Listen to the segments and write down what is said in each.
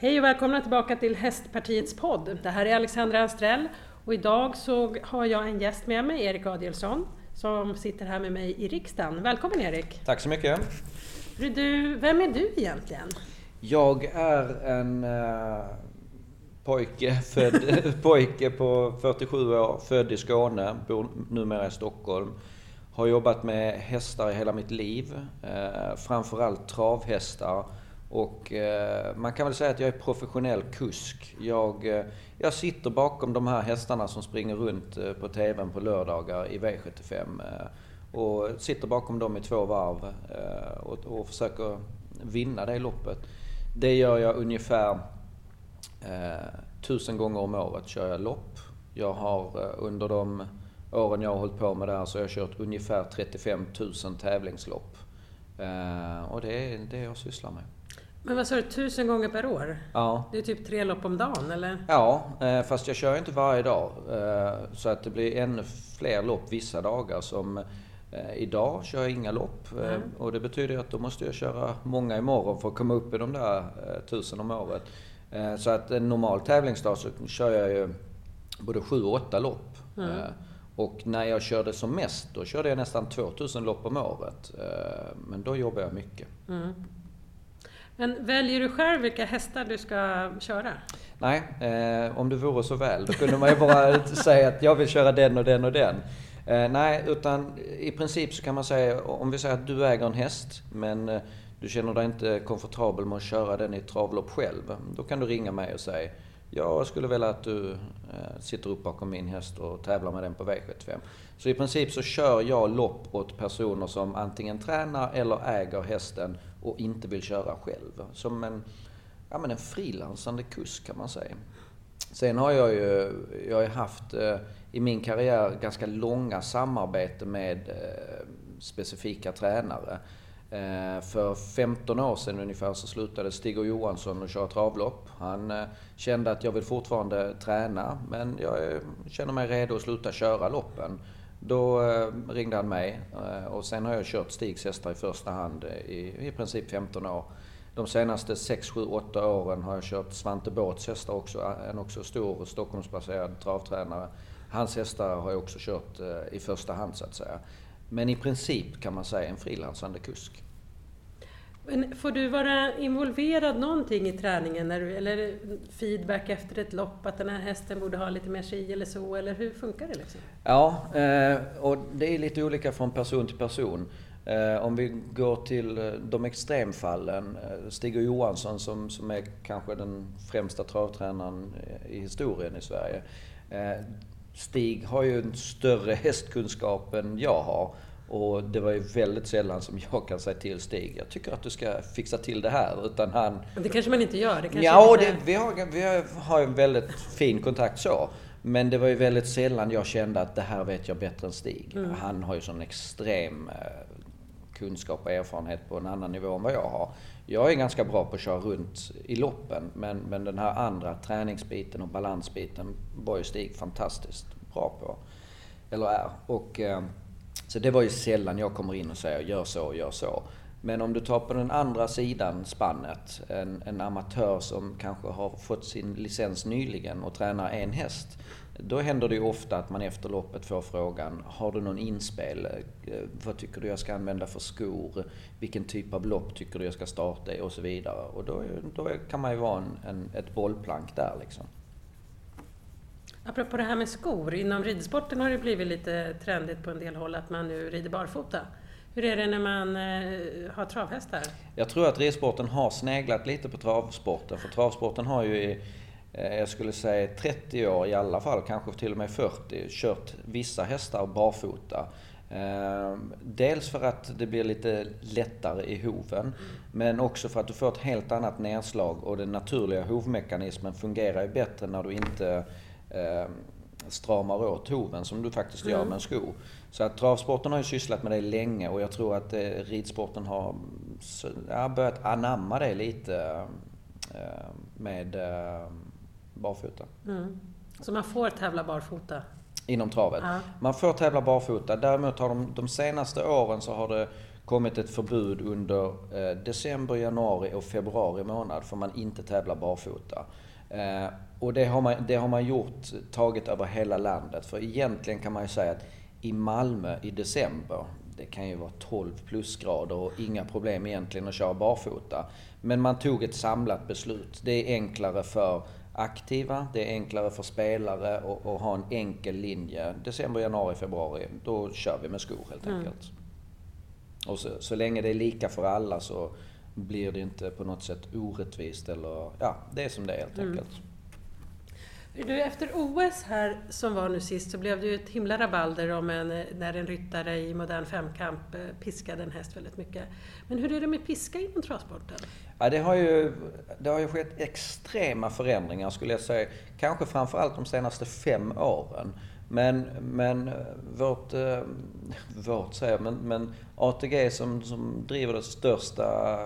Hej och välkomna tillbaka till Hästpartiets podd. Det här är Alexandra Anstrell och idag så har jag en gäst med mig, Erik Adielsson, som sitter här med mig i riksdagen. Välkommen Erik! Tack så mycket! Du, vem är du egentligen? Jag är en uh, pojke, född, pojke på 47 år, född i Skåne, bor numera i Stockholm. Har jobbat med hästar i hela mitt liv, uh, framförallt travhästar och eh, man kan väl säga att jag är professionell kusk. Jag, eh, jag sitter bakom de här hästarna som springer runt eh, på TVn på lördagar i V75. Eh, och sitter bakom dem i två varv eh, och, och, försöker vinna det loppet. Det gör jag ungefär eh, tusen gånger om året kör jag lopp. Jag har under de åren jag har hållit på med det här så har jag kört ungefär 35 000 tävlingslopp. och det är det jag sysslar med. Men vad sa du, tusen gånger per år? Ja. Det är typ tre lopp om dagen, eller? Ja, eh, fast jag kör inte varje dag. Eh, så att det blir ännu fler lopp vissa dagar som eh, Idag kör jag inga lopp mm. och det betyder att då måste jag köra många imorgon för att komma upp i de där tusen om året. Så att en normal tävlingsdag så kör jag ju både sju och åtta lopp. Mm. Och när jag körde som mest, då körde jag nästan 2000 lopp om året. Men då jobbar jag mycket. Mm. Men väljer du själv vilka hästar du ska köra? Nej, eh, om det vore så väl. Då kunde man ju bara säga att jag vill köra den och den och den. Eh, nej, utan i princip så kan man säga, om vi säger att du äger en häst, men eh, du känner dig inte komfortabel med att köra den i ett travlopp själv. Då kan du ringa mig och säga, jag skulle vilja att du eh, sitter upp bakom min häst och tävlar med den på V75. Så i princip så kör jag lopp åt personer som antingen tränar eller äger hästen och inte vill köra själv. Som en, ja, men en frilansande kusk kan man säga. Sen har jag ju jag har haft eh, i min karriär ganska långa samarbete med eh, specifika tränare. Eh, för 15 år sedan ungefär så slutade Stig och Johansson att köra travlopp. Han kände att jag vill fortfarande träna men jag känner mig redo att sluta köra loppen. Då eh, ringde han mig eh, och sen har jag kört Stigs hästar i första hand eh, i, i princip 15 år. De senaste 6, 7, 8 åren har jag kört Svante Båths hästar också, en också stor Stockholmsbaserad travtränare. Hans hästar har jag också kört i första hand så att säga. Men i princip kan man säga en frilansande kusk. Men får du vara involverad någonting i träningen? När du, eller feedback efter ett lopp, att den här hästen borde ha lite mer si eller så? Eller hur funkar det? Liksom? Ja, eh, och det är lite olika från person till person. Eh, om vi går till eh, de extremfallen. Stig Johansson som, som är kanske den främsta travtränaren i historien i Sverige. Stig har ju en större hästkunskap än jag har. Och det var ju väldigt sällan som jag kan säga till Stig, jag tycker att du ska fixa till det här. Utan han... Det kanske man inte gör? Det kanske ja, inte... det, vi, har, vi har en väldigt fin kontakt så. Men det var ju väldigt sällan jag kände att det här vet jag bättre än Stig. Mm. Han har ju sån extrem eh, kunskap och erfarenhet på en annan nivå än vad jag har. Jag är ganska bra på att köra runt i loppen, men, men den här andra träningsbiten och balansbiten var ju Stig fantastiskt bra på. Eller är. Och... Så det var ju sällan jag kommer in och säger gör så, gör så. Men om du tar på den andra sidan spannet, en, en amatör som kanske har fått sin licens nyligen och tränar en häst. Då händer det ju ofta att man efter loppet får frågan, har du någon inspel? Eh, vad tycker du jag ska använda för skor? Vilken typ av lopp tycker du jag ska starta i? Och så vidare. Och då, då kan man ju vara en, en, ett bollplank där liksom. Apropå det här med skor, inom ridsporten har det blivit lite trendigt på en del håll att man nu rider barfota. Hur är det när man eh, har travhästar? Jag tror att ridsporten har sneglat lite på travsporten, för travsporten har ju i, eh, jag skulle säga 30 år i alla fall, kanske till och med 40, kört vissa hästar barfota. Ehm, dels för att det blir lite lättare i hoven, men också för att du får ett helt annat nedslag och den naturliga hovmekanismen fungerar ju bättre när du inte eh, stramar åt hoven som du faktiskt gör mm. med en sko. Så att travsporten har ju sysslat med det länge och jag tror att eh, ridsporten har ja, börjat anamma det lite eh, med eh, barfota. Mm. Så man får tävla barfota? Inom travet. Ja. Man får tävla barfota. Däremot har de, de senaste åren så har det kommit ett förbud under eh, december, januari och februari månad får man inte tävla barfota. Eh, och det har, man, det har man gjort, tagit över hela landet. För egentligen kan man ju säga att i Malmö i december, det kan ju vara 12 plusgrader och inga problem egentligen att köra barfota. Men man tog ett samlat beslut. Det är enklare för aktiva, det är enklare för spelare att ha en enkel linje. December, januari, februari, då kör vi med skor helt mm. enkelt. Mm. Och så, så länge det är lika för alla så blir det inte på något sätt orättvist eller ja, det är som det är helt mm. enkelt. Du, efter OS här som var nu sist så blev det ju ett himla rabalder om en, när en ryttare i modern femkamp eh, piskade en häst väldigt mycket. Men hur är det med piska inom travsporten? Ja, det, har ju, det har ju skett extrema förändringar skulle jag säga. Kanske framförallt de senaste fem åren. Men, men vårt, eh, vårt säger men, men ATG som, som driver det största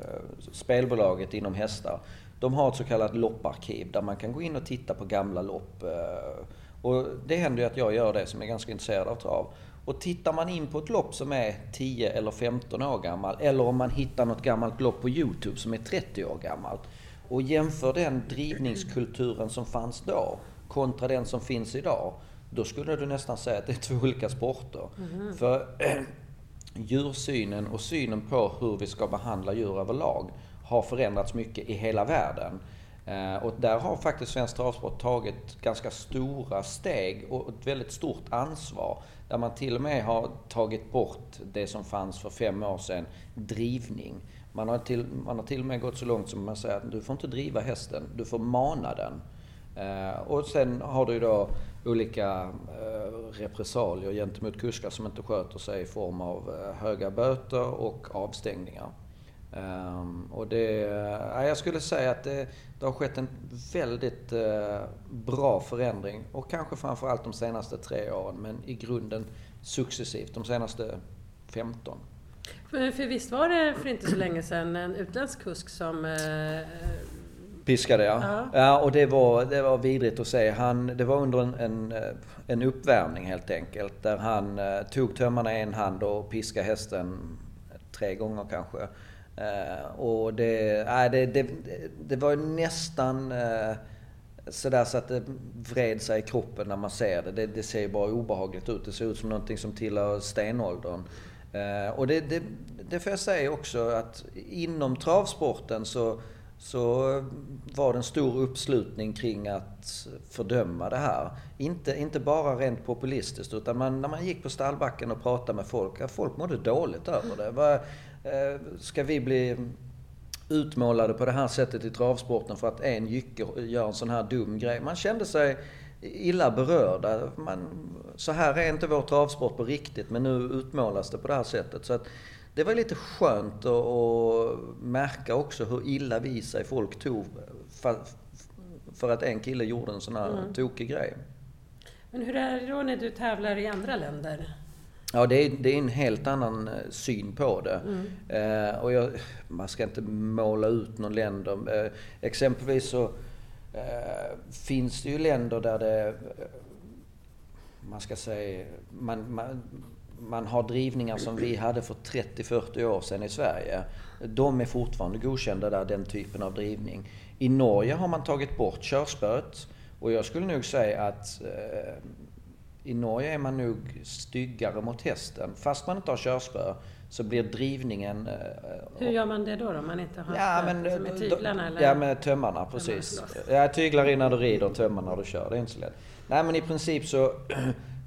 eh, spelbolaget inom hästar. De har ett så kallat lopparkiv där man kan gå in och titta på gamla lopp. Eh, och det händer ju att jag gör det som är ganska intresserad av trav. Och tittar man in på ett lopp som är 10 eller 15 år gammal eller om man hittar något gammalt lopp på Youtube som är 30 år gammalt och jämför den drivningskulturen som fanns då kontra den som finns idag. Då skulle du nästan säga att det är två olika sporter. Mm. För djursynen och synen på hur vi ska behandla djur överlag har förändrats mycket i hela världen. Eh, och där har faktiskt svensk travsport tagit ganska stora steg och ett väldigt stort ansvar. Där man till och med har tagit bort det som fanns för fem år sedan, drivning. Man har till, man har till och med gått så långt som man säger att du får inte driva hästen, du får mana den. Eh, och sen har du då olika eh, repressalier gentemot kuskar som inte sköter sig i form av eh, höga böter och avstängningar. Um, och det, eh, ja, jag skulle säga att det, det har skett en väldigt eh, bra förändring och kanske framförallt de senaste tre åren men i grunden successivt de senaste 15. För, för visst var det för inte så länge sedan en utländsk kusk som eh, Piskade ja. ja. ja. och det var, det var vidrigt att se. Han, det var under en, en, en uppvärmning helt enkelt. Där han uh, tog tömmarna i en hand och piskade hästen tre gånger kanske. Uh, och det, äh, det, det, det, var nästan uh, sådär så att det vred sig i kroppen när man ser det. Det, det ser bara obehagligt ut. Det ser ut som någonting som tillhör stenåldern. Uh, och det, det, det får jag säga också att inom travsporten så, så var det en stor uppslutning kring att fördöma det här. Inte, inte bara rent populistiskt utan man, när man gick på stallbacken och pratade med folk, ja folk mådde dåligt över det. Var, Eh, ska vi bli utmålade på det här sättet i travsporten för att en jycke gör en sån här dum grej. Man kände sig illa berörda. Man, så här är inte vår travsport på riktigt, men nu utmålas det på det här sättet. Så att det var lite skönt att, att märka också hur illa vid sig folk tog för, för att en kille gjorde en sån här mm. tokig grej. Men hur är det då när du tävlar i andra länder? Ja, det är, det är en helt annan eh, syn på det. Mm. Eh, och jag, man ska inte måla ut någon länder. Eh, exempelvis så eh, finns det ju länder där det, eh, man ska säga, man, man, man har drivningar som vi hade för 30-40 år sedan i Sverige. De är fortfarande godkända där, den typen av drivning. I Norge har man tagit bort körspöet. Och jag skulle nog säga att eh, i Norge är man nog styggare mot hästen. Fast man inte har körspö så blir drivningen... Eh, Hur gör man det då, om man inte har ja, spö? Men, med tyglarna eller? Ja, med tömmarna, precis. Ja, tyglar innan du rider, tömmar när du kör. Det är inte så lätt. Nej, men i princip så...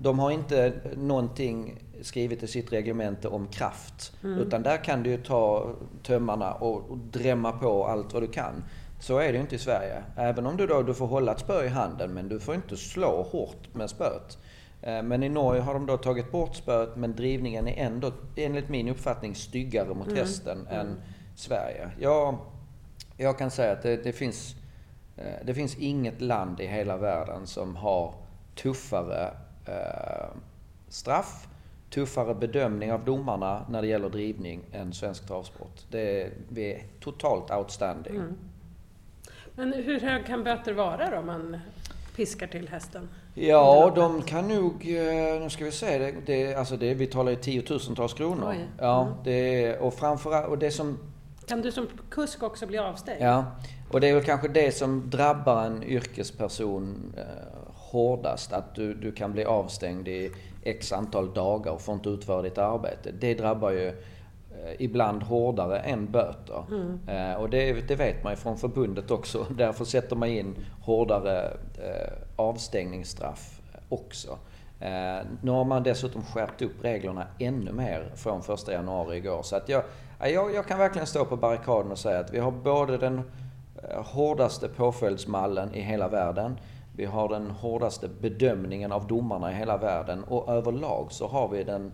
De har inte någonting skrivit i sitt reglemente om kraft. Mm. Utan där kan du ju ta tömmarna och, och drämma på allt vad du kan. Så är det ju inte i Sverige. Även om du då du får hålla ett spö i handen, men du får inte slå hårt med spöet. Eh, men i Norge har de då tagit bort spöet men drivningen är ändå enligt min uppfattning styggare mot mm. hästen mm. än Sverige. Jag, jag kan säga att det, det, finns, eh, det finns inget land i hela världen som har tuffare eh, straff, tuffare bedömning av domarna när det gäller drivning än svensk travsport. Det, vi är totalt outstanding. Mm. Men hur hög kan böter vara då? Man piskar till hästen? Ja, de kan nog, eh, nu ska vi se, det, det, alltså det, vi talar ju tiotusentals kronor. Oj. Ja, Mm. det, och framförallt, och det som Kan du som kusk också bli avstängd? Ja, och det är väl kanske det som drabbar en yrkesperson eh, hårdast. Att du, du kan bli avstängd i x antal dagar och får inte utföra ditt arbete. Det drabbar ju eh, ibland hårdare än böter. Eh, och det, det vet man ju från förbundet också. Därför sätter man in hårdare eh, avstängningsstraff också. Eh, nu har man dessutom skärpt upp reglerna ännu mer från 1 januari igår. Så att jag, ja, jag, jag kan verkligen stå på barrikaden och säga att vi har både den eh, hårdaste påföljdsmallen i hela världen. Vi har den hårdaste bedömningen av domarna i hela världen och överlag så har vi den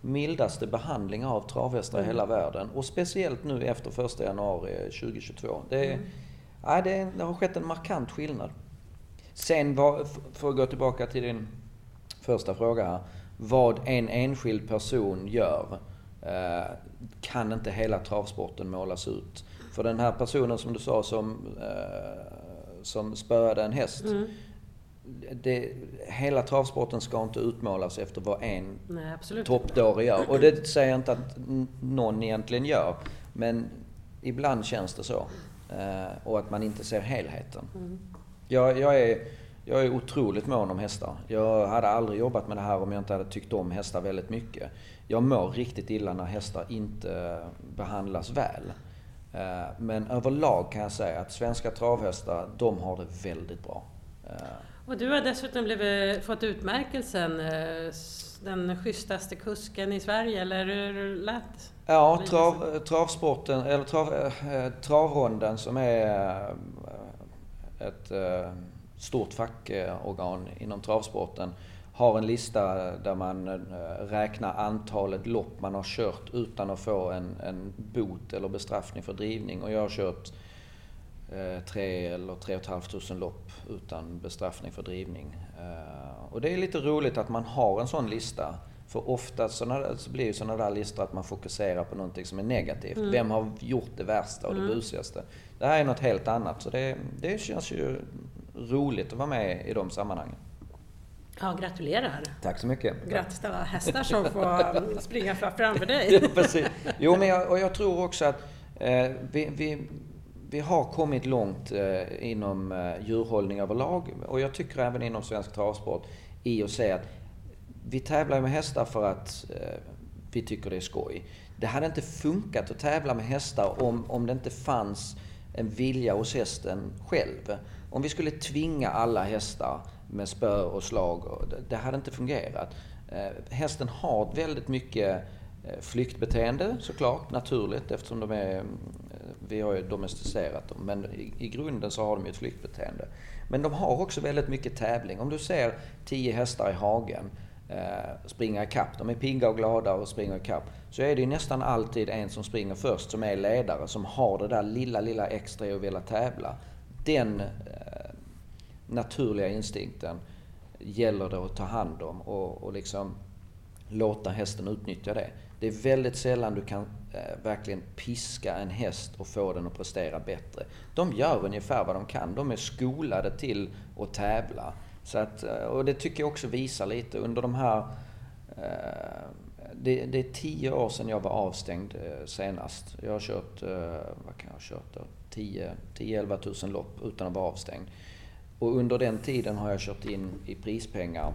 mildaste behandling av travhästar i hela världen. Och speciellt nu efter 1 januari 2022. Det, är- ja, det, det har skett en markant skillnad. Sen var, för att gå tillbaka till din första fråga. Vad en enskild person gör eh, kan inte hela travsporten målas ut. För den här personen som du sa som, eh, som spöade en häst. Det, hela travsporten ska inte utmålas efter vad en Nej, toppdåre gör. Och det säger jag inte att någon egentligen gör. Men ibland känns det så. Eh, och att man inte ser helheten. Jag, jag, är, jag är otroligt mån om hästar. Jag hade aldrig jobbat med det här om jag inte hade tyckt om hästar väldigt mycket. Jag mår riktigt illa när hästar inte behandlas väl. Eh, Men överlag kan jag säga att svenska travhästar, de har det väldigt bra. Eh, Och du har dessutom blivit, fått utmärkelsen eh, den schysstaste kusken i Sverige, eller hur lät? Ja, trav, travsporten, eller trav, travronden som är ett stort fackorgan inom travsporten har en lista där man eh, räknar antalet lopp man har kört utan att få en, en bot eller bestraffning för drivning. Och jag har kört eh, tre eller tre och ett halvt tusen lopp utan bestraffning för drivning. Eh, och det är lite roligt att man har en sån lista. För ofta såna, så blir ju sådana där listor att man fokuserar på någonting som är negativt. Vem har gjort det värsta och det busigaste? Det här är något helt annat. Så det, det känns ju roligt att vara med i de sammanhangen. Ja, gratulerar! Tack så mycket. Grattis till alla hästar som får um, springa fra- framför dig. Ja, precis. Jo, men jag, och jag tror också att eh, vi, vi, vi har kommit långt eh, inom eh, djurhållning överlag och jag tycker även inom svensk travsport i att säga att vi tävlar med hästar för att eh, vi tycker det är skoj. Det hade inte funkat att tävla med hästar om, om det inte fanns en vilja hos hästen själv. Om vi skulle tvinga alla hästar med spö och slag, det, hade inte fungerat. Eh, hästen har väldigt mycket eh, flyktbeteende såklart, naturligt eftersom de är, eh, vi har ju domesticerat dem. Men i, i grunden så har de ju ett flyktbeteende. Men de har också väldigt mycket tävling. Om du ser tio hästar i hagen eh, springa ikapp. De är pigga och glada och springer ikapp. Så är det ju nästan alltid en som springer först som är ledare, som har det där lilla, lilla extra i att vilja tävla. Den naturliga instinkten gäller det att ta hand om och, och liksom låta hästen utnyttja det. Det är väldigt sällan du kan eh, verkligen piska en häst och få den att prestera bättre. De gör ungefär vad de kan. De är skolade till att tävla. Så att, eh, och det tycker jag också visar lite under de här... Eh, det, det är tio år sedan jag var avstängd eh, senast. Jag har kört, eh, vad kan jag ha kört då? 10-11 tusen lopp utan att vara avstängd. Och under den tiden har jag kört in i prispengar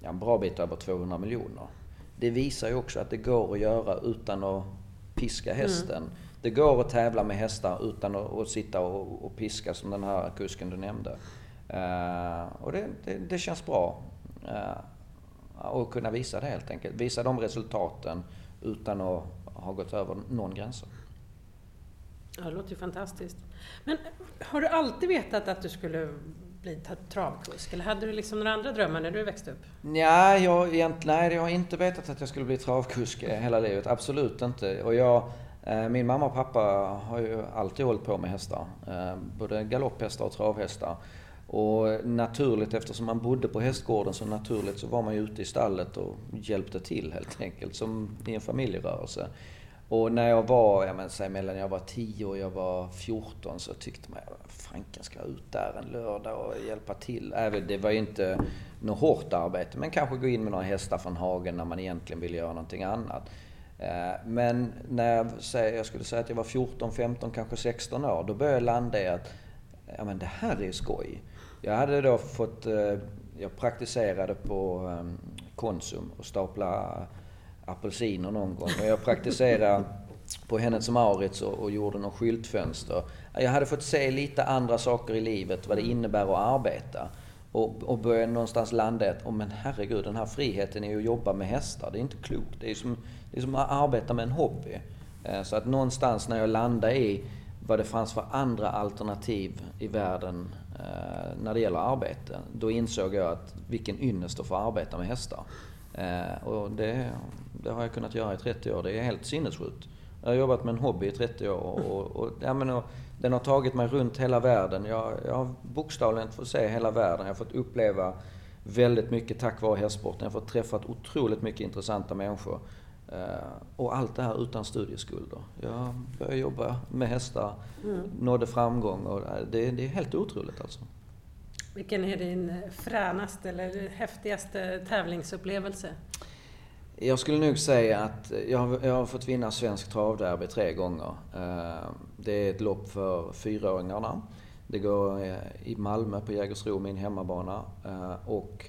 ja, en bra bit över 200 miljoner. Det visar ju också att det går att göra utan att piska hästen. Det går att tävla med hästar utan att, att sitta och, och piska som den här kusken du nämnde. Eh, och det, det, det känns bra. Uh, att kunna visa det helt enkelt. Visa de resultaten utan att ha gått över någon gräns. Ja, det låter ju fantastiskt. Men har du alltid vetat att du skulle bli travkusk? Eller hade du liksom några andra drömmar när du växte upp? Ja, jag, egent- nej, jag har inte vetat att jag skulle bli travkusk eh, hela livet. Absolut inte. Och jag, eh, min mamma och pappa har ju alltid hållit på med hästar. Eh, både galopphästar och travhästar. Och naturligt, eftersom man bodde på hästgården så naturligt så var man ju ute i stallet och hjälpte till helt enkelt, som i en familjerörelse. Och när jag var, jag menar, säg mellan jag var 10 och jag var 14 så tyckte man, fanken ska jag ut där en lördag och hjälpa till. Äh, Även, det var ju inte något hårt arbete, men kanske gå in med några hästar från hagen när man egentligen ville göra någonting annat. Äh, men när jag, jag skulle säga att jag var 14, 15, kanske 16 år, då började jag landa i att ja, men det här är ju skoj. Jag hade då fått, eh, jag praktiserade på ehm, Konsum och stapla apelsiner någon gång. Och jag praktiserade på Hennes Mauritz och, och gjorde något skyltfönster. Jag hade fått se lite andra saker i livet, vad det innebär att arbeta. Och, och började någonstans landa i att, oh, men herregud, den här friheten är att jobba med hästar. Det är inte klokt. Det är som, det är som att arbeta med en hobby. Eh, så att någonstans när jag landade i vad det fanns för andra alternativ i världen eh, när det gäller arbete, då insåg jag att vilken ynnest att få arbeta med hästar. Eh, och det, det, har jag kunnat göra i 30 år. Det är helt sinnessjukt. Jag har jobbat med en hobby i 30 år och, och, ja, men, och den har tagit mig runt hela världen. Jag, jag har bokstavligen fått se hela världen. Jag har fått uppleva väldigt mycket tack vare hästsporten. Jag har fått träffa otroligt mycket intressanta människor. Eh, och allt det här utan studieskulder. Jag började jobba med hästar, mm. nådde framgång och det, det är helt otroligt alltså. Vilken är din fränaste eller häftigaste tävlingsupplevelse? Jag skulle nog säga att jag har, jag har fått vinna Svensk travderby tre gånger. Eh, det är ett lopp för fyraåringarna. Det går eh, i Malmö på Jägersro, min hemmabana. Eh, och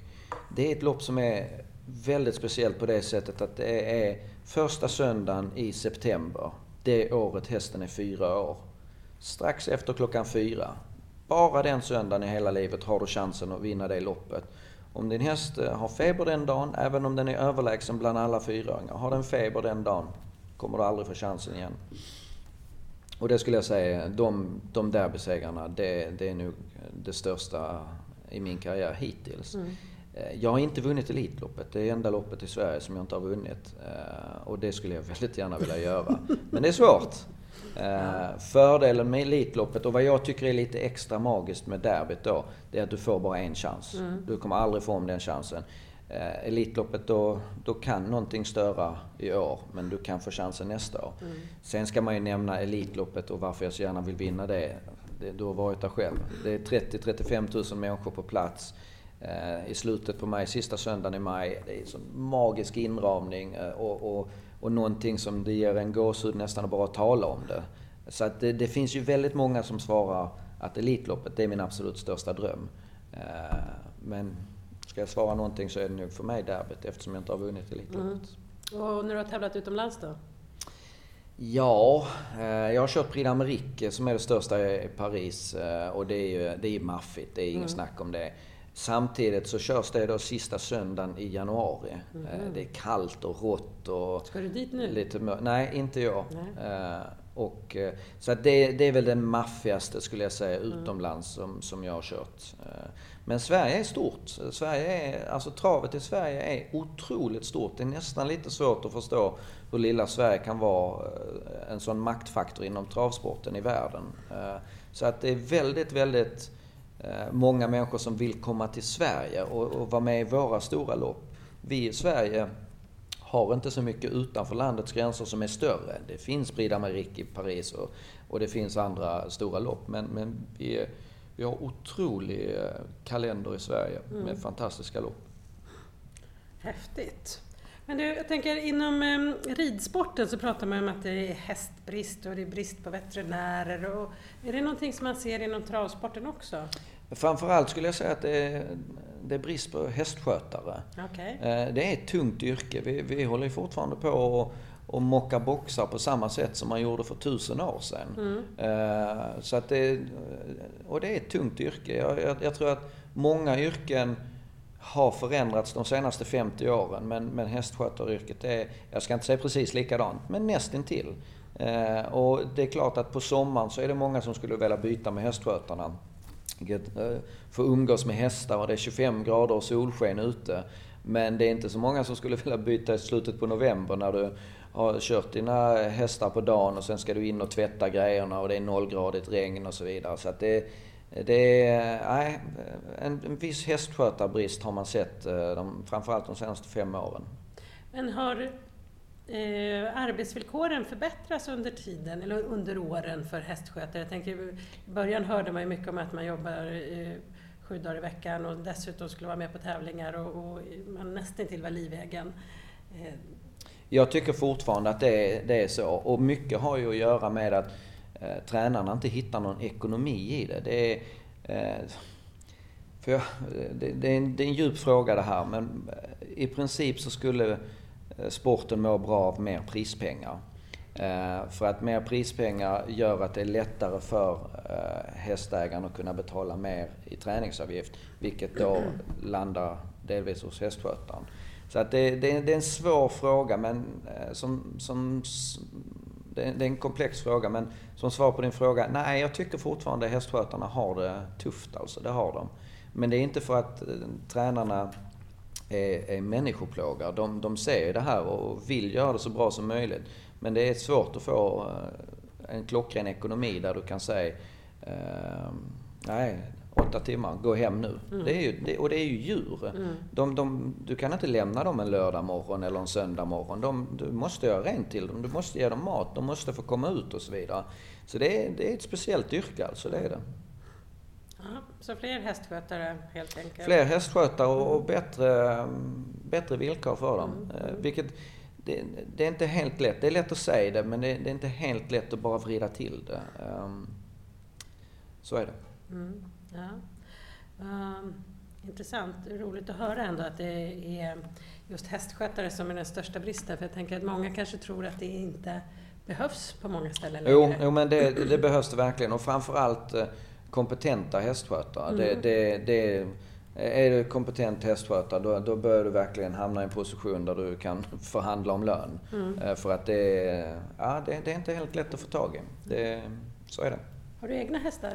det är ett lopp som är väldigt speciellt på det sättet att det är första söndagen i september, det året hästen är fyra år. Strax efter klockan fyra. Bara den söndagen i hela livet har du chansen att vinna det loppet. Om din häst eh, har feber den dagen, även om den är överlägsen bland alla fyraåringar, har den feber den dagen kommer du aldrig få chansen igen. Och det skulle jag säga, de, de derbysegrarna, det, det är nog det största i min karriär hittills. Mm. Eh, jag har inte vunnit Elitloppet. Det är enda loppet i Sverige som jag inte har vunnit. Eh, och det skulle jag väldigt gärna vilja göra. Men det är svårt. Eh, fördelen med Elitloppet och vad jag tycker är lite extra magiskt med derbyt då, det är att du får bara en chans. Mm. Du kommer aldrig få om den chansen. Elitloppet då, då kan någonting störa i år, men du kan få chansen nästa år. Mm. Sen ska man ju nämna Elitloppet och varför jag så gärna vill vinna det. det du har varit där själv. Det är 30-35 000 människor på plats. Eh, i slutet på maj, sista söndagen i maj. Det är en sån magisk inramning eh, och, och, och någonting som det ger en gåshud nästan att bara tala om det. Så att det, det, finns ju väldigt många som svarar att Elitloppet, det är min absolut största dröm. Eh, men ska jag svara någonting så är det nog för mig derbyt eftersom jag inte har vunnit Elitloppet. Mm. Och när du har tävlat utomlands då? Ja, jag har kört Prix d'Amérique som är det största i Paris och det är ju det är maffigt, det är inget mm. snack om det. Samtidigt så körs det då sista söndagen i januari. Mm. Det är kallt och rått och... Ska du dit nu? Lite mör- Nej, inte jag. Nej. Uh, och, uh, så att det, det, är väl den maffigaste, skulle jag säga, mm. utomlands som, som jag har kört. Men Sverige är stort. Sverige är, alltså travet i Sverige är otroligt stort. Det är nästan lite svårt att förstå hur lilla Sverige kan vara en sån maktfaktor inom travsporten i världen. Så att det är väldigt, väldigt Eh, många människor som vill komma till Sverige och, och vara med i våra stora lopp. Vi i Sverige har inte så mycket utanför landets gränser som är större. Det finns Prix d'Amérique i Paris och, och, det finns andra stora lopp. Men, men vi, vi har otrolig eh, kalender i Sverige med mm. fantastiska lopp. Häftigt. Men du, jag tänker inom eh, ridsporten så pratar man om att det är hästbrist och det är brist på veterinärer. Och, är det någonting som man ser inom travsporten också? Framförallt skulle jag säga att det är, det är brist på hästskötare. Okay. Eh, det är ett tungt yrke. Vi, vi håller fortfarande på och, och mocka boxar på samma sätt som man gjorde för tusen år sedan. Mm. Eh, så att det, och det är ett tungt yrke. Jag, jag, jag tror att många yrken har förändrats de senaste 50 åren. Men, men hästskötaryrket är, jag ska inte säga precis likadant, men nästintill. Eh, och det är klart att på sommaren så är det många som skulle vilja byta med hästskötarna. Eh, Få umgås med hästar och det är 25 grader och solsken ute. Men det är inte så många som skulle vilja byta i slutet på november när du har kört dina hästar på dagen och sen ska du in och tvätta grejerna och det är nollgradigt regn och så vidare. Så att det, det är, nej, en, en viss hästskötarbrist har man sett, eh, de, framförallt de senaste fem åren. Men har eh, arbetsvillkoren förbättras under tiden, eller under åren för hästskötare? Jag tänker, I början hörde man ju mycket om att man jobbar eh, sju dagar i veckan och dessutom skulle vara med på tävlingar och, och man nästan till var livegen. Eh, jag tycker fortfarande att det är, det är så. Och mycket har ju att göra med att eh, tränarna inte hittar någon ekonomi i det. Det är, eh, för jag, det, det, är en, det är en djup fråga det här, men eh, i princip så skulle Eh, sporten mår bra av mer prispengar. Eh, för att mer prispengar gör att det är lättare för eh, hästägaren att kunna betala mer i träningsavgift, vilket då landar delvis hos hästskötaren. Så att det, det, det, är en svår fråga, men som, som det är en komplex fråga, men som svar på din fråga, nej jag tycker fortfarande hästskötarna har det tufft alltså, det har de. Men det är inte för att tränarna är, är människoplågar. De, de ser det här och vill göra det så bra som möjligt. Men det är svårt att få eh, en klockren ekonomi där du kan säga eh, nej, åtta timmar, gå hem nu. Mm. Det är ju, det, och det är ju djur. Mm. De, de, du kan inte lämna dem en lördag morgon eller en söndag morgon. De, du måste göra rent till dem, du måste ge dem mat, de måste få komma ut och så vidare. Så det är, det är ett speciellt yrke alltså, det är det. Ja, så fler hästskötare helt enkelt? Fler hästskötare och, och bättre, bättre villkor för dem. Mm. Eh, vilket, det, det, är inte helt lätt. Det är lätt att säga det, men det, det är inte helt lätt att bara vrida till det. Um, så är det. Mm. Ja. Um, intressant, roligt att höra ändå att det är just hästskötare som är den största bristen. För jag tänker att många kanske tror att det inte behövs på många ställen längre. Jo, jo men det, det behövs det verkligen. Och framförallt eh, kompetenta hästskötare. Mm. Det, det, det, är du kompetent hästskötare då, då börjar du verkligen hamna i en position där du kan förhandla om lön. Mm. Eh, för att det, ja, det, det, är inte helt lätt att få tag i. Det, så är det. Har du egna hästar?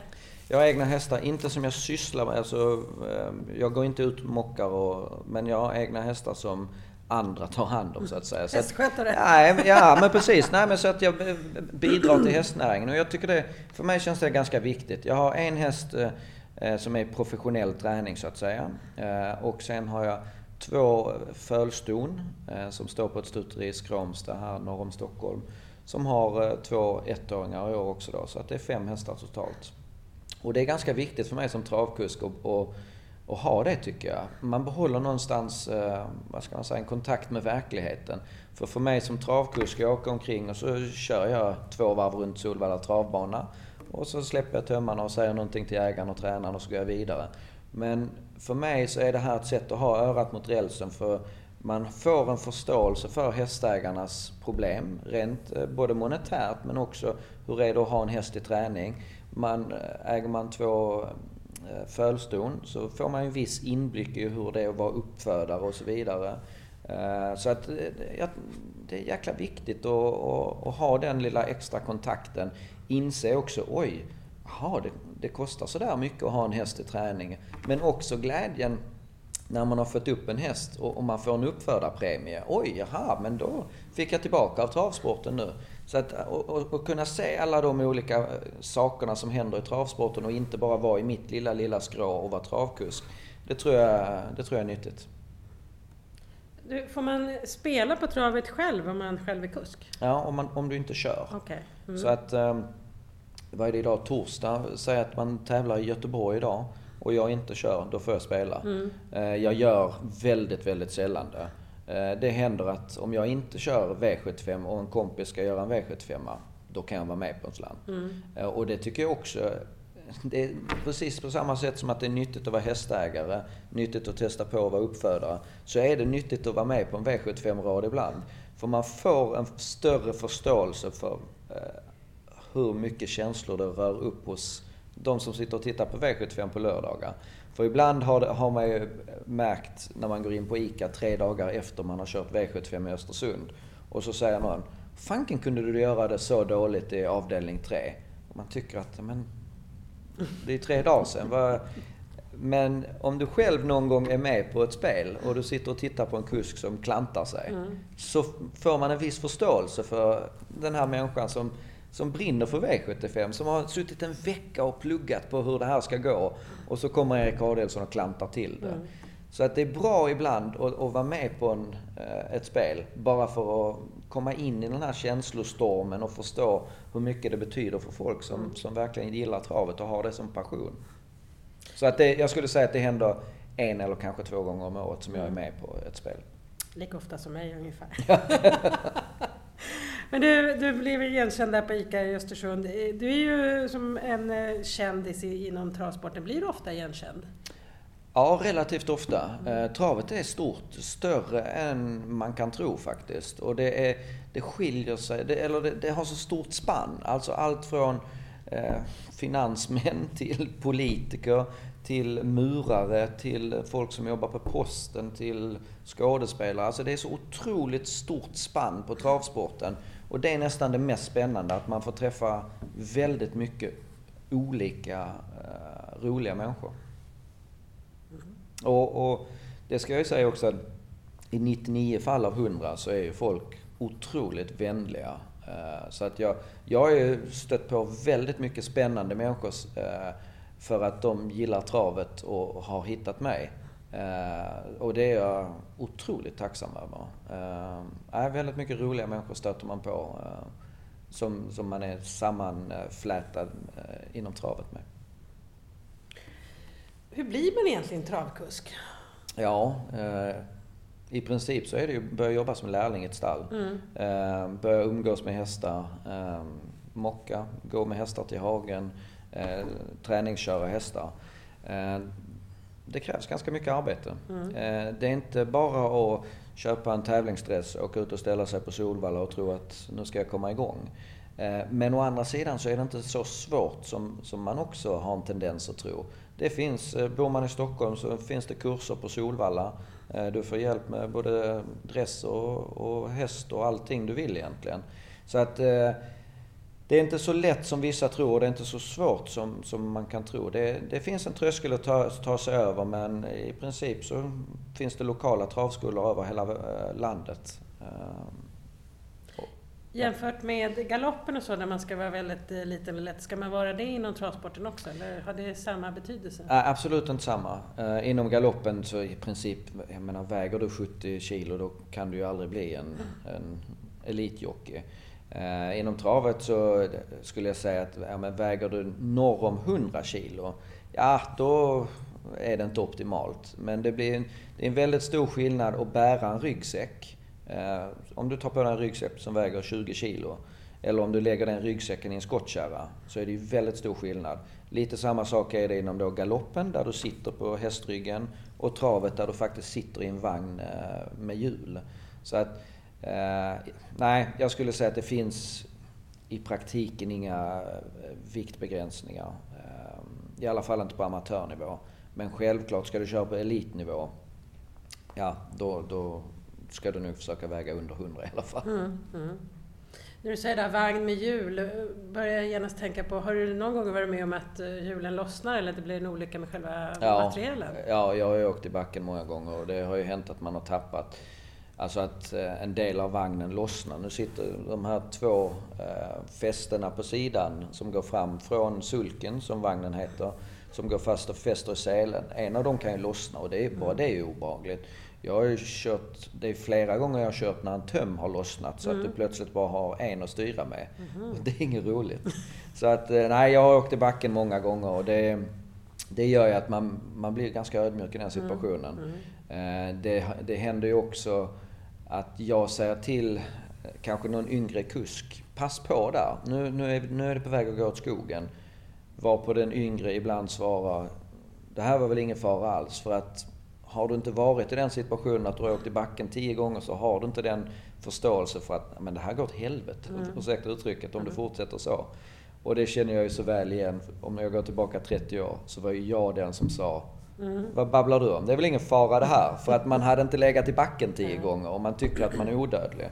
Jag har egna hästar, inte som jag sysslar med. Alltså, eh, jag går inte ut och mockar, och, men jag har egna hästar som andra tar hand om så att säga. Hästskötare? Ja, ja, men precis. Nej, men så att jag bidrar till hästnäringen. Och jag tycker det, för mig känns det ganska viktigt. Jag har en häst eh, som är professionell träning så att säga. Eh, och sen har jag två fölston eh, som står på ett stuteri i Skråmsta här norr om Stockholm. Som har eh, två ettåringar i år också då, så att det är fem hästar totalt. Och det är ganska viktigt för mig som travkusk att, att, ha det tycker jag. Man behåller någonstans, eh, vad ska man säga, en kontakt med verkligheten. För för mig som travkusk, jag åka omkring och så kör jag två varv runt Solvalla travbana. Och så släpper jag tömmarna och säger någonting till ägaren och tränaren och så går jag vidare. Men för mig så är det här ett sätt att ha örat mot rälsen. För man får en förståelse för hästägarnas problem, rent eh, både monetärt men också hur är det att ha en häst i träning. Man, eh, äger man två Eh, fölston så får man en viss inblick i hur det är att vara uppfödare och så vidare. Eh, så att eh, det är jäkla viktigt att, att, ha den lilla extra kontakten. Inse också, oj, aha, det, det kostar sådär mycket att ha en häst i träning. Men också glädjen när man har fått upp en häst och, man får en uppfödarpremie. Oj, jaha, men då fick jag tillbaka av travsporten nu. Så att och, och, och, kunna se alla de olika eh, sakerna som händer i travsporten och inte bara vara i mitt lilla, lilla skrå och vara travkusk. Det tror jag, det tror jag är nyttigt. Du, får man spela på travet själv om man själv är kusk? Ja, om, man, om du inte kör. Okay. Mm. Så att, um, vad är det idag? Torsdag? Säg att man tävlar i Göteborg idag och jag inte kör, då får jag spela. Mm. Eh, jag gör väldigt, väldigt sällan det. Eh, det händer att om jag inte kör V75 och en kompis ska göra en V75, då kan jag vara med på en slant. Mm. Eh, och det tycker jag också det är precis på samma sätt som att det är nyttigt att vara hästägare, nyttigt att testa på att vara uppfödare, så är det nyttigt att vara med på en V75-rad ibland. För man får en större förståelse för hur mycket känslor det rör upp hos de som sitter och tittar på V75 på lördagar. För ibland har, har man ju märkt när man går in på ICA tre dagar efter man har kört V75 i Östersund. Och så säger någon, fanken kunde du göra det så dåligt i avdelning 3? Och man tycker att, men det är tre dagar sedan. Men om du själv någon gång är med på ett spel och du sitter och tittar på en kusk som klantar sig. Mm. Så får man en viss förståelse för den här människan som som brinner för V75, som har suttit en vecka och pluggat på hur det här ska gå. Och så kommer Erik Adelsson och klantar till det. Mm. Så att det är bra ibland att, att vara med på en, eh, ett spel, bara för att komma in i den här känslostormen och förstå hur mycket det betyder för folk som, Mm. som verkligen gillar travet och har det som passion. Så att det, jag skulle säga att det händer en eller kanske två gånger om året som jag är med på ett spel. Lika ofta som mig ungefär. Men du, du blev igenkänd där på ICA i Östersund. Eh, du är ju som en eh, kändis inom travsporten. Blir du ofta igenkänd? Ja, relativt ofta. Eh, travet är stort, större än man kan tro faktiskt. Och det, är, det skiljer sig, det, eller det, det har så stort spann. Alltså allt från eh, finansmän till politiker, till murare, till folk som jobbar på posten, till skådespelare. Alltså det är så otroligt stort spann på travsporten. Och det är nästan det mest spännande, att man får träffa väldigt mycket olika eh, roliga människor. Och, och det ska jag ju säga också att i 99 fall av 100 så är ju folk otroligt vänliga. Eh, Så att jag, jag har ju stött på väldigt mycket spännande människor eh, för att de gillar travet och har hittat mig. Eh, Och det är jag otroligt tacksam över. Eh, är väldigt mycket roliga människor stöter man på eh, som, som man är sammanflätad eh, inom travet med. Hur blir man egentligen travkusk? Ja, eh, i princip så är det ju börja jobba som lärling i ett stall. Eh, börja umgås med hästar, eh, mocka, gå med hästar till hagen, eh, träningsköra hästar. Eh, det krävs ganska mycket arbete. Eh, det är inte bara att köpa en tävlingsdress, åka ut och ställa sig på Solvalla och tro att nu ska jag komma igång. Eh, Men å andra sidan så är det inte så svårt som, som man också har en tendens att tro. Det finns, eh, bor man i Stockholm så finns det kurser på Solvalla. Eh, Du får hjälp med både dress och, och häst och allting du vill egentligen. Så att det är inte så lätt som vissa tror och det är inte så svårt som, som man kan tro. Det, det finns en tröskel att ta, ta sig över men i princip så finns det lokala travskolor över hela eh, landet. Eh, Jämfört med galoppen och så, där man ska vara väldigt eh, liten och lätt, ska man vara det inom travsporten också? Eller har det samma betydelse? Absolut inte samma. Inom galoppen så i princip, jag menar väger du 70 kilo då kan du ju aldrig bli en, en elitjockey. Eh, inom travet så skulle jag säga att ja, men väger du norr om 100 kilo, ja då är det inte optimalt. Men det, blir en, det är en väldigt stor skillnad att bära en ryggsäck. Eh, om du tar på dig en ryggsäck som väger 20 kilo eller om du lägger den ryggsäcken i en skottkärra så är det ju väldigt stor skillnad. Lite samma sak är det inom då galoppen där du sitter på hästryggen och travet där du faktiskt sitter i en vagn eh, med hjul. Så att, nej, jag skulle säga att det finns i praktiken inga eh, viktbegränsningar. Eh, I alla fall inte på amatörnivå. Men självklart ska du köra på elitnivå, ja då, då ska du nog försöka väga under 100 i alla fall. Mm, mm. När du säger där vagn med hjul, eh, börjar jag genast tänka på, har du någon gång varit med om att eh, hjulen lossnar eller att det blir en olycka med själva materialen? Ja, jag har ju åkt i backen många gånger och det har ju hänt att man har tappat. Alltså att eh, en del av vagnen lossnar. Nu sitter de här två eh, fästena på sidan som går fram från sulken, som vagnen heter, som går fast och fäster i selen. En av dem kan ju lossna och det är, bara det är ju obehagligt. Jag har ju kört, det är flera gånger jag har kört när en töm har lossnat så att du plötsligt bara har en att styra med. Och det är inget roligt. Så att, eh, nej, jag har åkt i backen många gånger och det, det gör ju att man, man blir ganska ödmjuk i den situationen. Eh, Det, det händer ju också att jag säger till eh, kanske någon yngre kusk, pass på där, nu, nu, är, nu är det på väg att gå åt skogen. Varpå den yngre ibland svarar, det här var väl ingen fara alls för att har du inte varit i den situationen att du har åkt i backen tio gånger så har du inte den förståelse för att men det här går åt helvete, ursäkta uttrycket, om du fortsätter så. Och det känner jag ju så väl igen. Om jag går tillbaka 30 år så var ju jag den som sa Vad babblar du om? Det är väl ingen fara det här? För att man hade inte legat i backen tio gånger och man tycker att man är odödlig.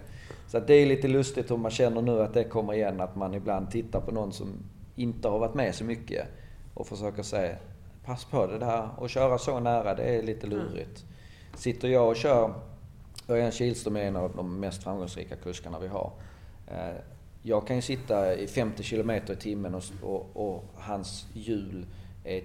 Så det är lite lustigt hur man känner nu att det kommer igen, att man ibland tittar på någon som inte har varit med så mycket och försöker säga Pass på det där och köra så nära, det är lite lurigt. Sitter jag och kör, Örjan Kihlström är en av de mest framgångsrika kuskarna vi har. Eh, Jag kan ju sitta i 50 km i timmen och, och, och hans hjul är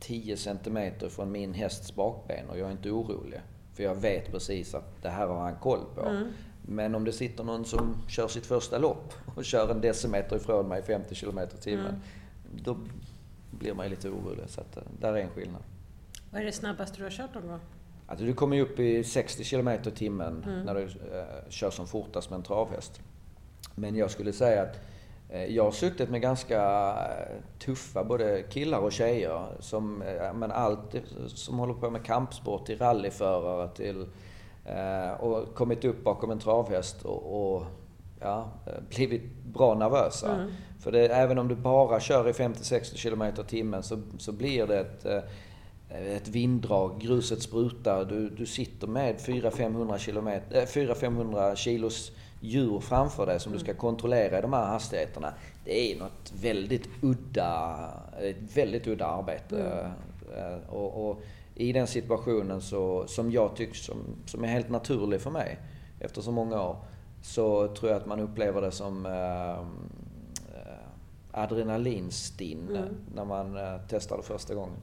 10 cm från min hästs bakben och jag är inte orolig. För jag vet precis att det här har han koll på. Men om det sitter någon som kör sitt första lopp och kör en decimeter ifrån mig 50 km i timmen. Mm. Då blir man ju lite orolig. Så att, eh, där är en skillnad. Vad är det snabbaste du har kört någon gång? Alltså du kommer ju upp i 60 km i timmen mm. när du eh, kör som fortast med en travhäst. Men jag skulle säga att jag har suttit med ganska eh, tuffa både killar och tjejer. Som, eh, men allt som håller på med kampsport, till rallyförare till... Eh, och kommit upp bakom en travhäst och, och ja, blivit bra nervösa. Mm. För det, även om du bara kör i 50-60 km timmen så, så blir det ett ett vinddrag, gruset sprutar, du, du sitter med 400-500 kilos djur framför dig som du ska kontrollera i de här hastigheterna. Det är något väldigt udda, ett väldigt udda arbete. Mm. Och, och, i den situationen så, som jag tycker som, som är helt naturlig för mig efter så många år, så tror jag att man upplever det som äh, adrenalinstinn mm. när man äh, testar det första gången.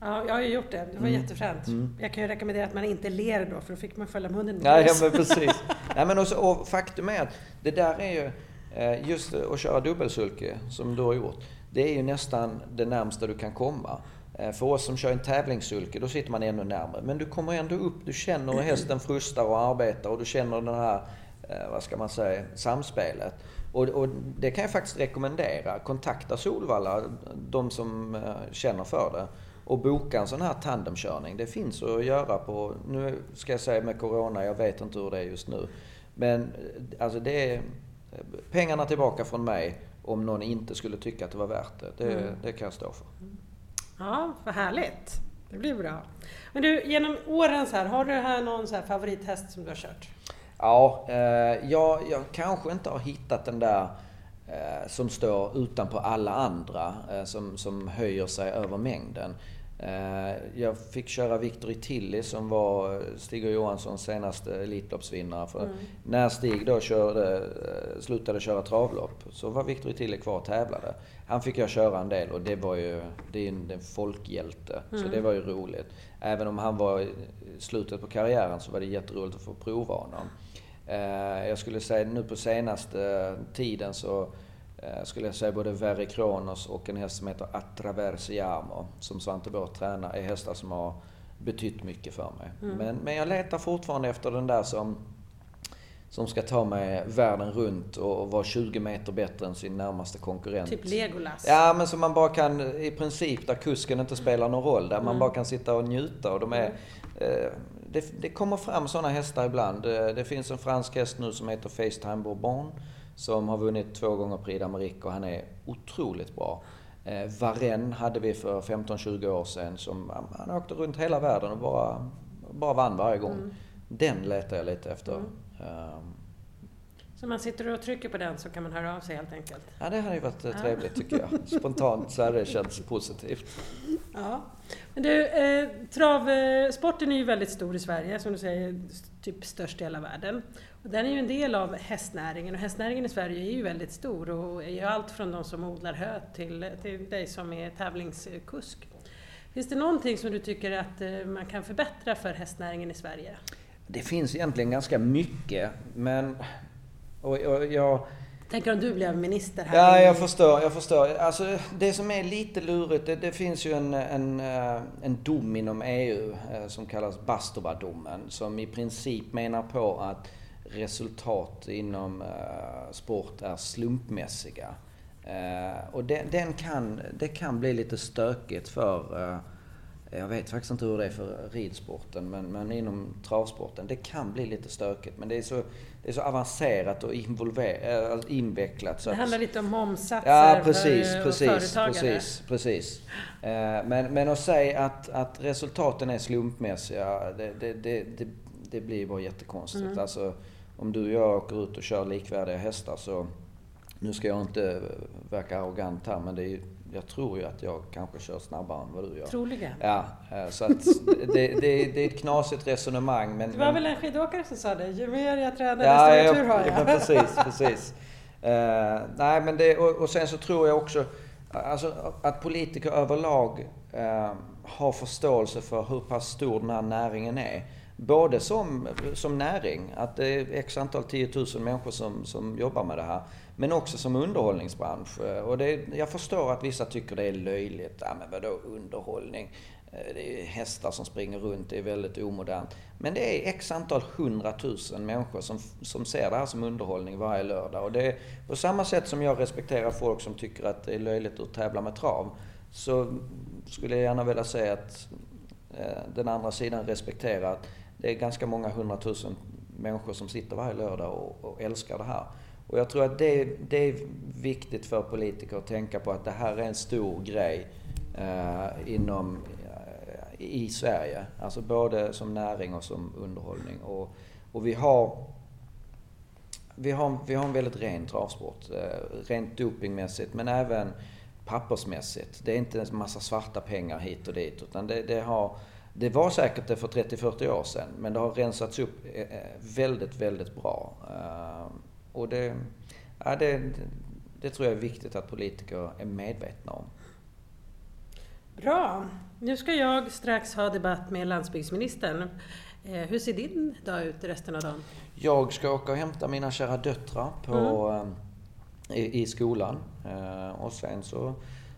Ja, jag har ju gjort det. Det var mm. jättefränt. Mm. Jag kan ju rekommendera att man inte ler då, för då fick man följa munnen Nej, ja, men precis. Nej, men också, och faktum är att det där är ju, eh, just att köra dubbelsulke, som du har gjort, det är ju nästan det närmsta du kan komma. Eh, för oss som kör en tävlingssulke, då sitter man ännu närmare. Men du kommer ändå upp, du känner hur hästen frustar och arbetar och du känner den här, eh, vad ska man säga, samspelet. Och, och, det kan jag faktiskt rekommendera. Kontakta Solvalla, de som känner för det och boka en sån här tandemkörning. Det finns att göra på, nu ska jag säga med Corona, jag vet inte hur det är just nu. Men alltså det är pengarna tillbaka från mig om någon inte skulle tycka att det var värt det. Det, mm. det kan jag stå för. Ja, vad härligt. Det blir bra. Men du, genom åren så här, har du här någon så favorithäst som du har kört? Ja, eh, jag, jag kanske inte har hittat den där eh, som står utanpå alla andra, eh, som, som höjer sig över mängden. Eh, jag fick köra Victor Tilly som var Stig och Johanssons senaste Elitloppsvinnare. För mm. När Stig då körde, eh, slutade köra travlopp så var Victor Tilly kvar och tävlade. Han fick jag köra en del och det var ju, det är en, en folkhjälte. Mm. Så det var ju roligt. Även om han var i slutet på karriären så var det jätteroligt att få prova honom. Eh, jag skulle säga nu på senaste tiden så Eh, skulle jag säga både Verre Kronos och en häst som heter Attraversiamo som Svante Båth tränar är hästar som har betytt mycket för mig. Mm. Men, men jag letar fortfarande efter den där som, som ska ta mig världen runt och vara 20 meter bättre än sin närmaste konkurrent. Typ Legolas? Ja, men som man bara kan, i princip där kusken inte spelar någon roll. Där mm. man bara kan sitta och njuta. Och de är, eh, det, det, kommer fram sådana hästar ibland. Eh, det finns en fransk häst nu som heter Facetime Bourbon som har vunnit två gånger Prix d'Amérique och han är otroligt bra. Eh, Varen hade vi för 15-20 år sedan som han åkte runt hela världen och bara, bara vann varje gång. Mm. Den letar jag lite efter. Mm. Um, så man sitter och trycker på den så kan man höra av sig helt enkelt? Ja, det hade ju varit eh, trevligt tycker jag. Spontant så hade det känts positivt. Ja. Men du, eh, travsporten är ju väldigt stor i Sverige, som du säger, typ störst i hela världen. Och den är ju en del av hästnäringen och hästnäringen i Sverige är ju väldigt stor och är ju allt från de som odlar hö till, till dig som är tävlingskusk. Finns det någonting som du tycker att eh, man kan förbättra för hästnäringen i Sverige? Det finns egentligen ganska mycket, men och, och jag... Tänker om du blev minister här? Ja, jag förstår. Jag förstår. Alltså, det som är lite lurigt, det, det finns ju en, en, eh, en dom inom EU eh, som kallas Bastova-domen, som i princip menar på att resultat inom uh, sport är slumpmässiga. Och den, den, kan, det kan bli lite stökigt för, jag vet faktiskt inte hur det är för ridsporten, men, men inom travsporten. Det kan bli lite stökigt, men det är så, det är så avancerat och invecklat. Så det handlar lite om momsatser ja, precis, för precis, företagare. Precis, precis. Men, men att säga att, att resultaten är slumpmässiga, det, det, det, det, det blir bara jättekonstigt. Mm. Alltså, om du och jag åker ut och kör likvärdiga hästar så, nu ska jag inte verka arrogant här men det är, jag tror ju att jag kanske kör snabbare än vad du gör. Troligen. Ja, eh, så att det, det, det är ett knasigt resonemang. Men, det var väl en skidåkare som sa det, ju mer jag tränar desto mer tur har jag. Ja, precis, precis. Uh, nej, men det, och, och, sen så tror jag också alltså, att politiker överlag uh, har förståelse för hur pass stor den här näringen är både som, som näring, att det är x antal 10 000 människor som, som jobbar med det här. Men också som underhållningsbransch. Eh, och det, jag förstår att vissa tycker det är löjligt. Ja, men vadå underhållning? Eh, det är hästar som springer runt, det är väldigt omodernt. Men det är x antal hundratusen människor som, som ser det här som underhållning varje lördag. Och det är på samma sätt som jag respekterar folk som tycker att det är löjligt att tävla med trav, så skulle jag gärna vilja säga att eh, den andra sidan respekterar att det är ganska många hundratusen människor som sitter varje lördag och, och älskar det här. Och jag tror att det, det är viktigt för politiker att tänka på att det här är en stor grej eh, inom eh, i Sverige. Alltså både som näring och som underhållning. Och, och vi har vi har, vi har en väldigt ren travsport. Eh, rent dopingmässigt men även pappersmässigt. Det är inte en massa svarta pengar hit och dit. Utan det, det, har, det var säkert det för 30-40 år sedan. Men det har rensats upp eh, eh, väldigt, väldigt bra. Och det, ja, det, det tror jag är viktigt att politiker är medvetna om. Bra. Nu ska jag strax ha debatt med landsbygdsministern. Eh, hur ser din dag ut resten av dagen? Jag ska åka och hämta mina kära döttrar på, mm. Eh, i, i, skolan. Eh, och sen så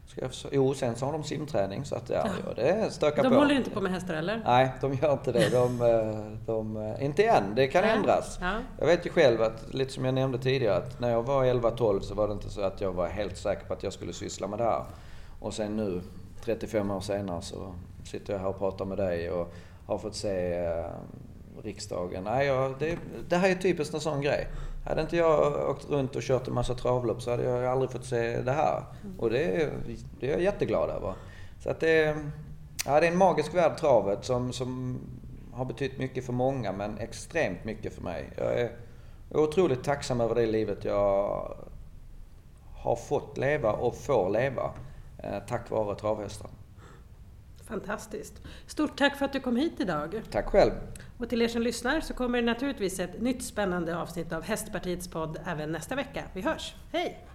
ska jag jo, sen så har de simträning så att ja, ja. det stökar de på. De håller inte på med hästar eller? Nej, de gör inte det. De, de, inte än, det kan ja. ändras. Ja. Jag vet ju själv att, lite som jag nämnde tidigare, att när jag var 11-12 så var det inte så att jag var helt säker på att jag skulle syssla med det här. Och sen nu 35 år senare så sitter jag här och pratar med dig och har fått se eh, riksdagen. Nej, jag, det, det, här är typiskt en sån grej. Hade inte jag åkt runt och kört en massa travlopp så hade jag aldrig fått se det här. Och det, det är jag jätteglad över. Så att det, ja, det är en magisk värld, travet, som, som har betytt mycket för många men extremt mycket för mig. Jag är otroligt tacksam över det livet jag har fått leva och får leva. Eh, tack vare travhästar. Fantastiskt. Stort tack för att du kom hit idag. Tack själv. Och till er som lyssnar så kommer det naturligtvis ett nytt spännande avsnitt av Hästpartiets podd även nästa vecka. Vi hörs. Hej!